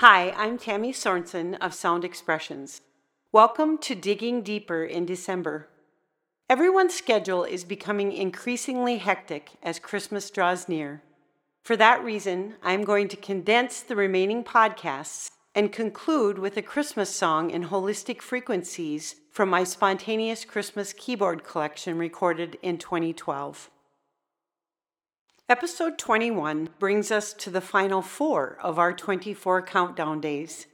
Hi, I'm Tammy Sorensen of Sound Expressions. Welcome to Digging Deeper in December. Everyone's schedule is becoming increasingly hectic as Christmas draws near. For that reason, I'm going to condense the remaining podcasts and conclude with a Christmas song in holistic frequencies from my spontaneous Christmas keyboard collection recorded in 2012. Episode 21 brings us to the final four of our 24 countdown days.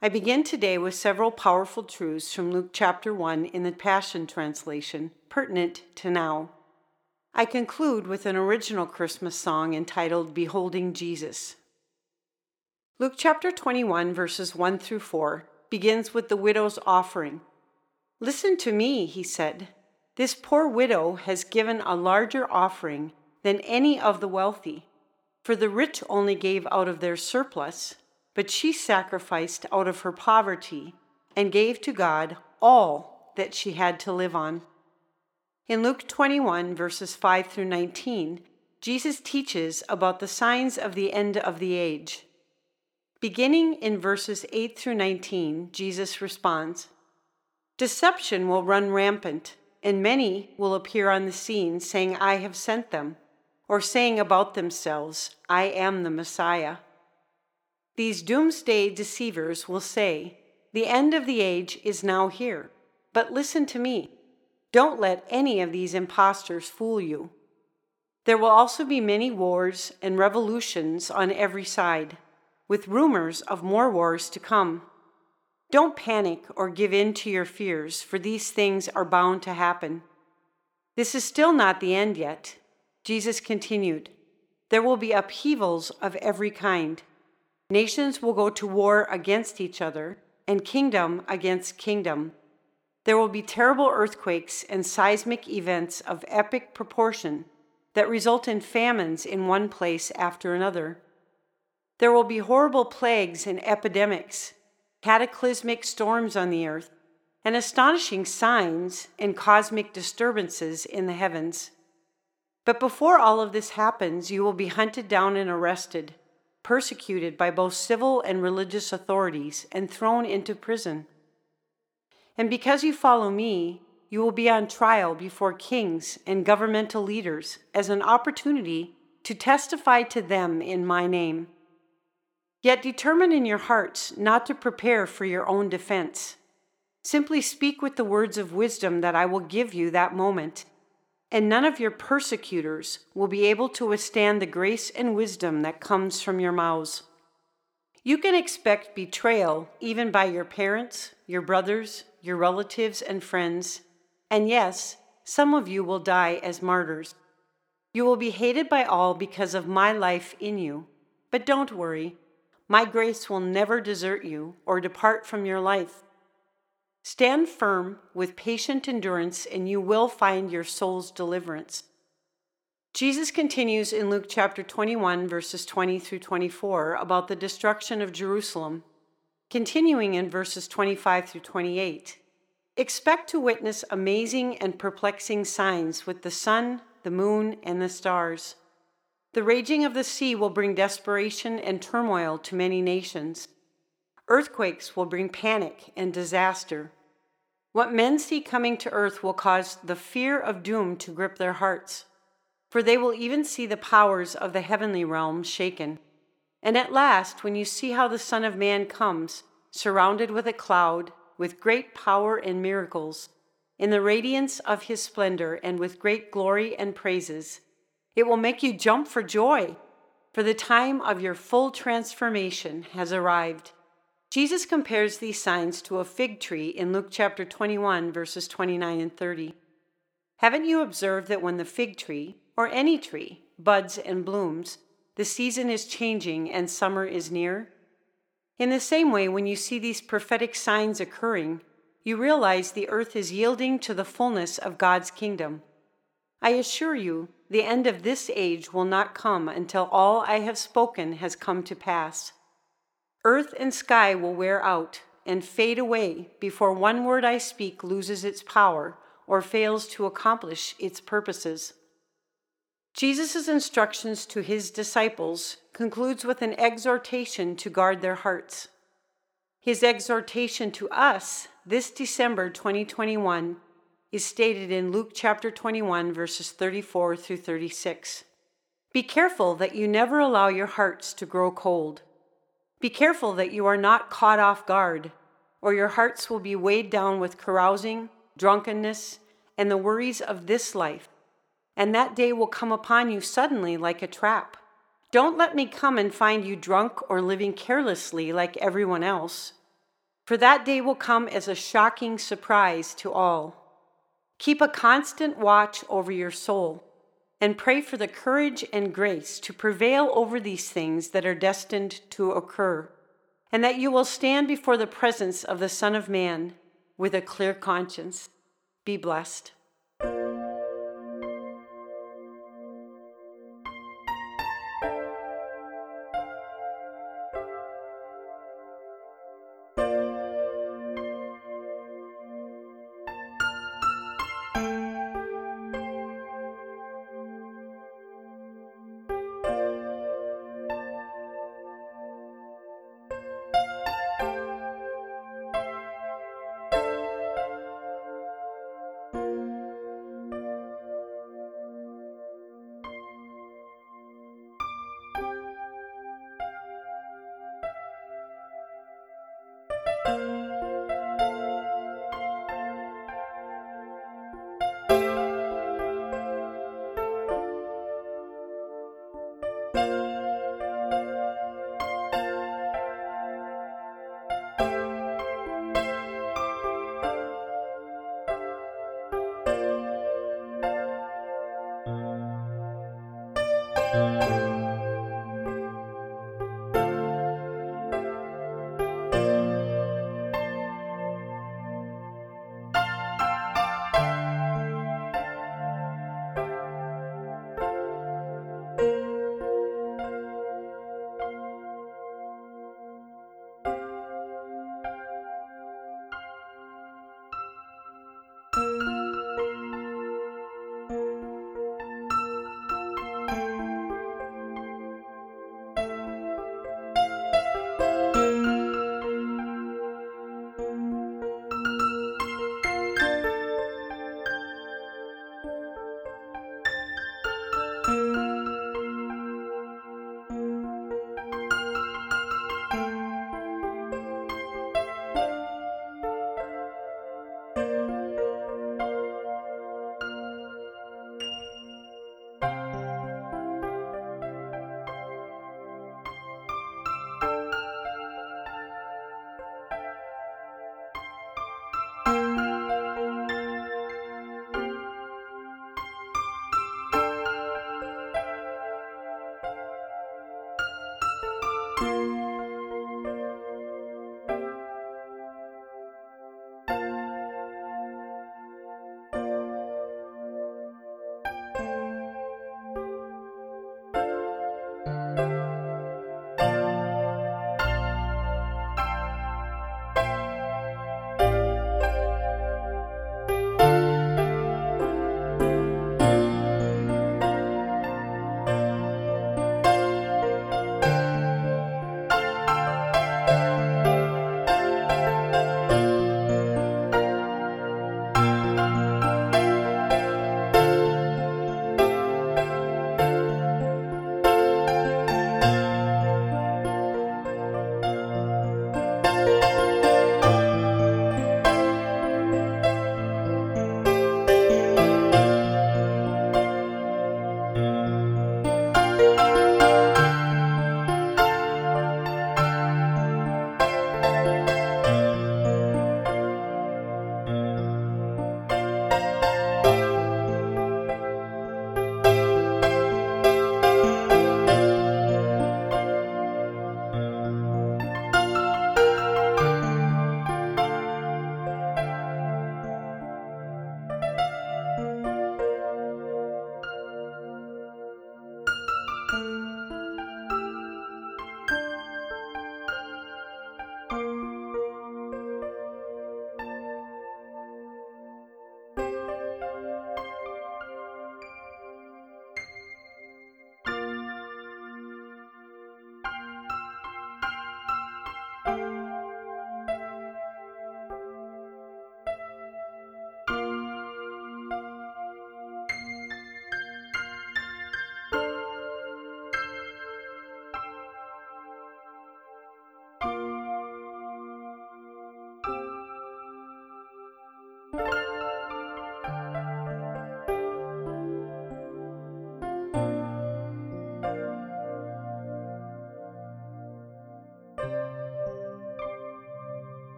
I begin today with several powerful truths from Luke chapter 1 in the Passion Translation, pertinent to now. I conclude with an original Christmas song entitled Beholding Jesus. Luke chapter 21, verses 1 through 4, begins with the widow's offering. Listen to me, he said. This poor widow has given a larger offering than any of the wealthy. For the rich only gave out of their surplus, but she sacrificed out of her poverty and gave to God all that she had to live on. In Luke 21, verses 5 through 19, Jesus teaches about the signs of the end of the age. Beginning in verses 8 through 19, Jesus responds Deception will run rampant, and many will appear on the scene saying, I have sent them or saying about themselves, I am the Messiah. These doomsday deceivers will say, The end of the age is now here. But listen to me. Don't let any of these impostors fool you. There will also be many wars and revolutions on every side, with rumors of more wars to come. Don't panic or give in to your fears, for these things are bound to happen. This is still not the end yet. Jesus continued, There will be upheavals of every kind. Nations will go to war against each other, and kingdom against kingdom. There will be terrible earthquakes and seismic events of epic proportion that result in famines in one place after another. There will be horrible plagues and epidemics, cataclysmic storms on the earth, and astonishing signs and cosmic disturbances in the heavens. But before all of this happens, you will be hunted down and arrested, persecuted by both civil and religious authorities, and thrown into prison. And because you follow me, you will be on trial before kings and governmental leaders as an opportunity to testify to them in my name. Yet determine in your hearts not to prepare for your own defense. Simply speak with the words of wisdom that I will give you that moment and none of your persecutors will be able to withstand the grace and wisdom that comes from your mouths. You can expect betrayal even by your parents, your brothers, your relatives, and friends, and yes, some of you will die as martyrs. You will be hated by all because of my life in you, but don't worry. My grace will never desert you or depart from your life. Stand firm with patient endurance, and you will find your soul's deliverance. Jesus continues in Luke chapter 21, verses 20 through 24, about the destruction of Jerusalem, continuing in verses 25 through 28. Expect to witness amazing and perplexing signs with the sun, the moon, and the stars. The raging of the sea will bring desperation and turmoil to many nations. Earthquakes will bring panic and disaster. What men see coming to earth will cause the fear of doom to grip their hearts, for they will even see the powers of the heavenly realm shaken. And at last, when you see how the Son of Man comes, surrounded with a cloud, with great power and miracles, in the radiance of his splendor and with great glory and praises, it will make you jump for joy, for the time of your full transformation has arrived. Jesus compares these signs to a fig tree in Luke chapter 21, verses 29 and 30. Haven't you observed that when the fig tree, or any tree, buds and blooms, the season is changing and summer is near? In the same way, when you see these prophetic signs occurring, you realize the earth is yielding to the fullness of God's kingdom. I assure you, the end of this age will not come until all I have spoken has come to pass. Earth and sky will wear out and fade away before one word I speak loses its power or fails to accomplish its purposes. Jesus' instructions to his disciples concludes with an exhortation to guard their hearts. His exhortation to us this December 2021 is stated in Luke chapter 21, verses 34 through 36. Be careful that you never allow your hearts to grow cold. Be careful that you are not caught off guard, or your hearts will be weighed down with carousing, drunkenness, and the worries of this life, and that day will come upon you suddenly like a trap. Don't let me come and find you drunk or living carelessly like everyone else, for that day will come as a shocking surprise to all. Keep a constant watch over your soul and pray for the courage and grace to prevail over these things that are destined to occur, and that you will stand before the presence of the Son of Man with a clear conscience. Be blessed.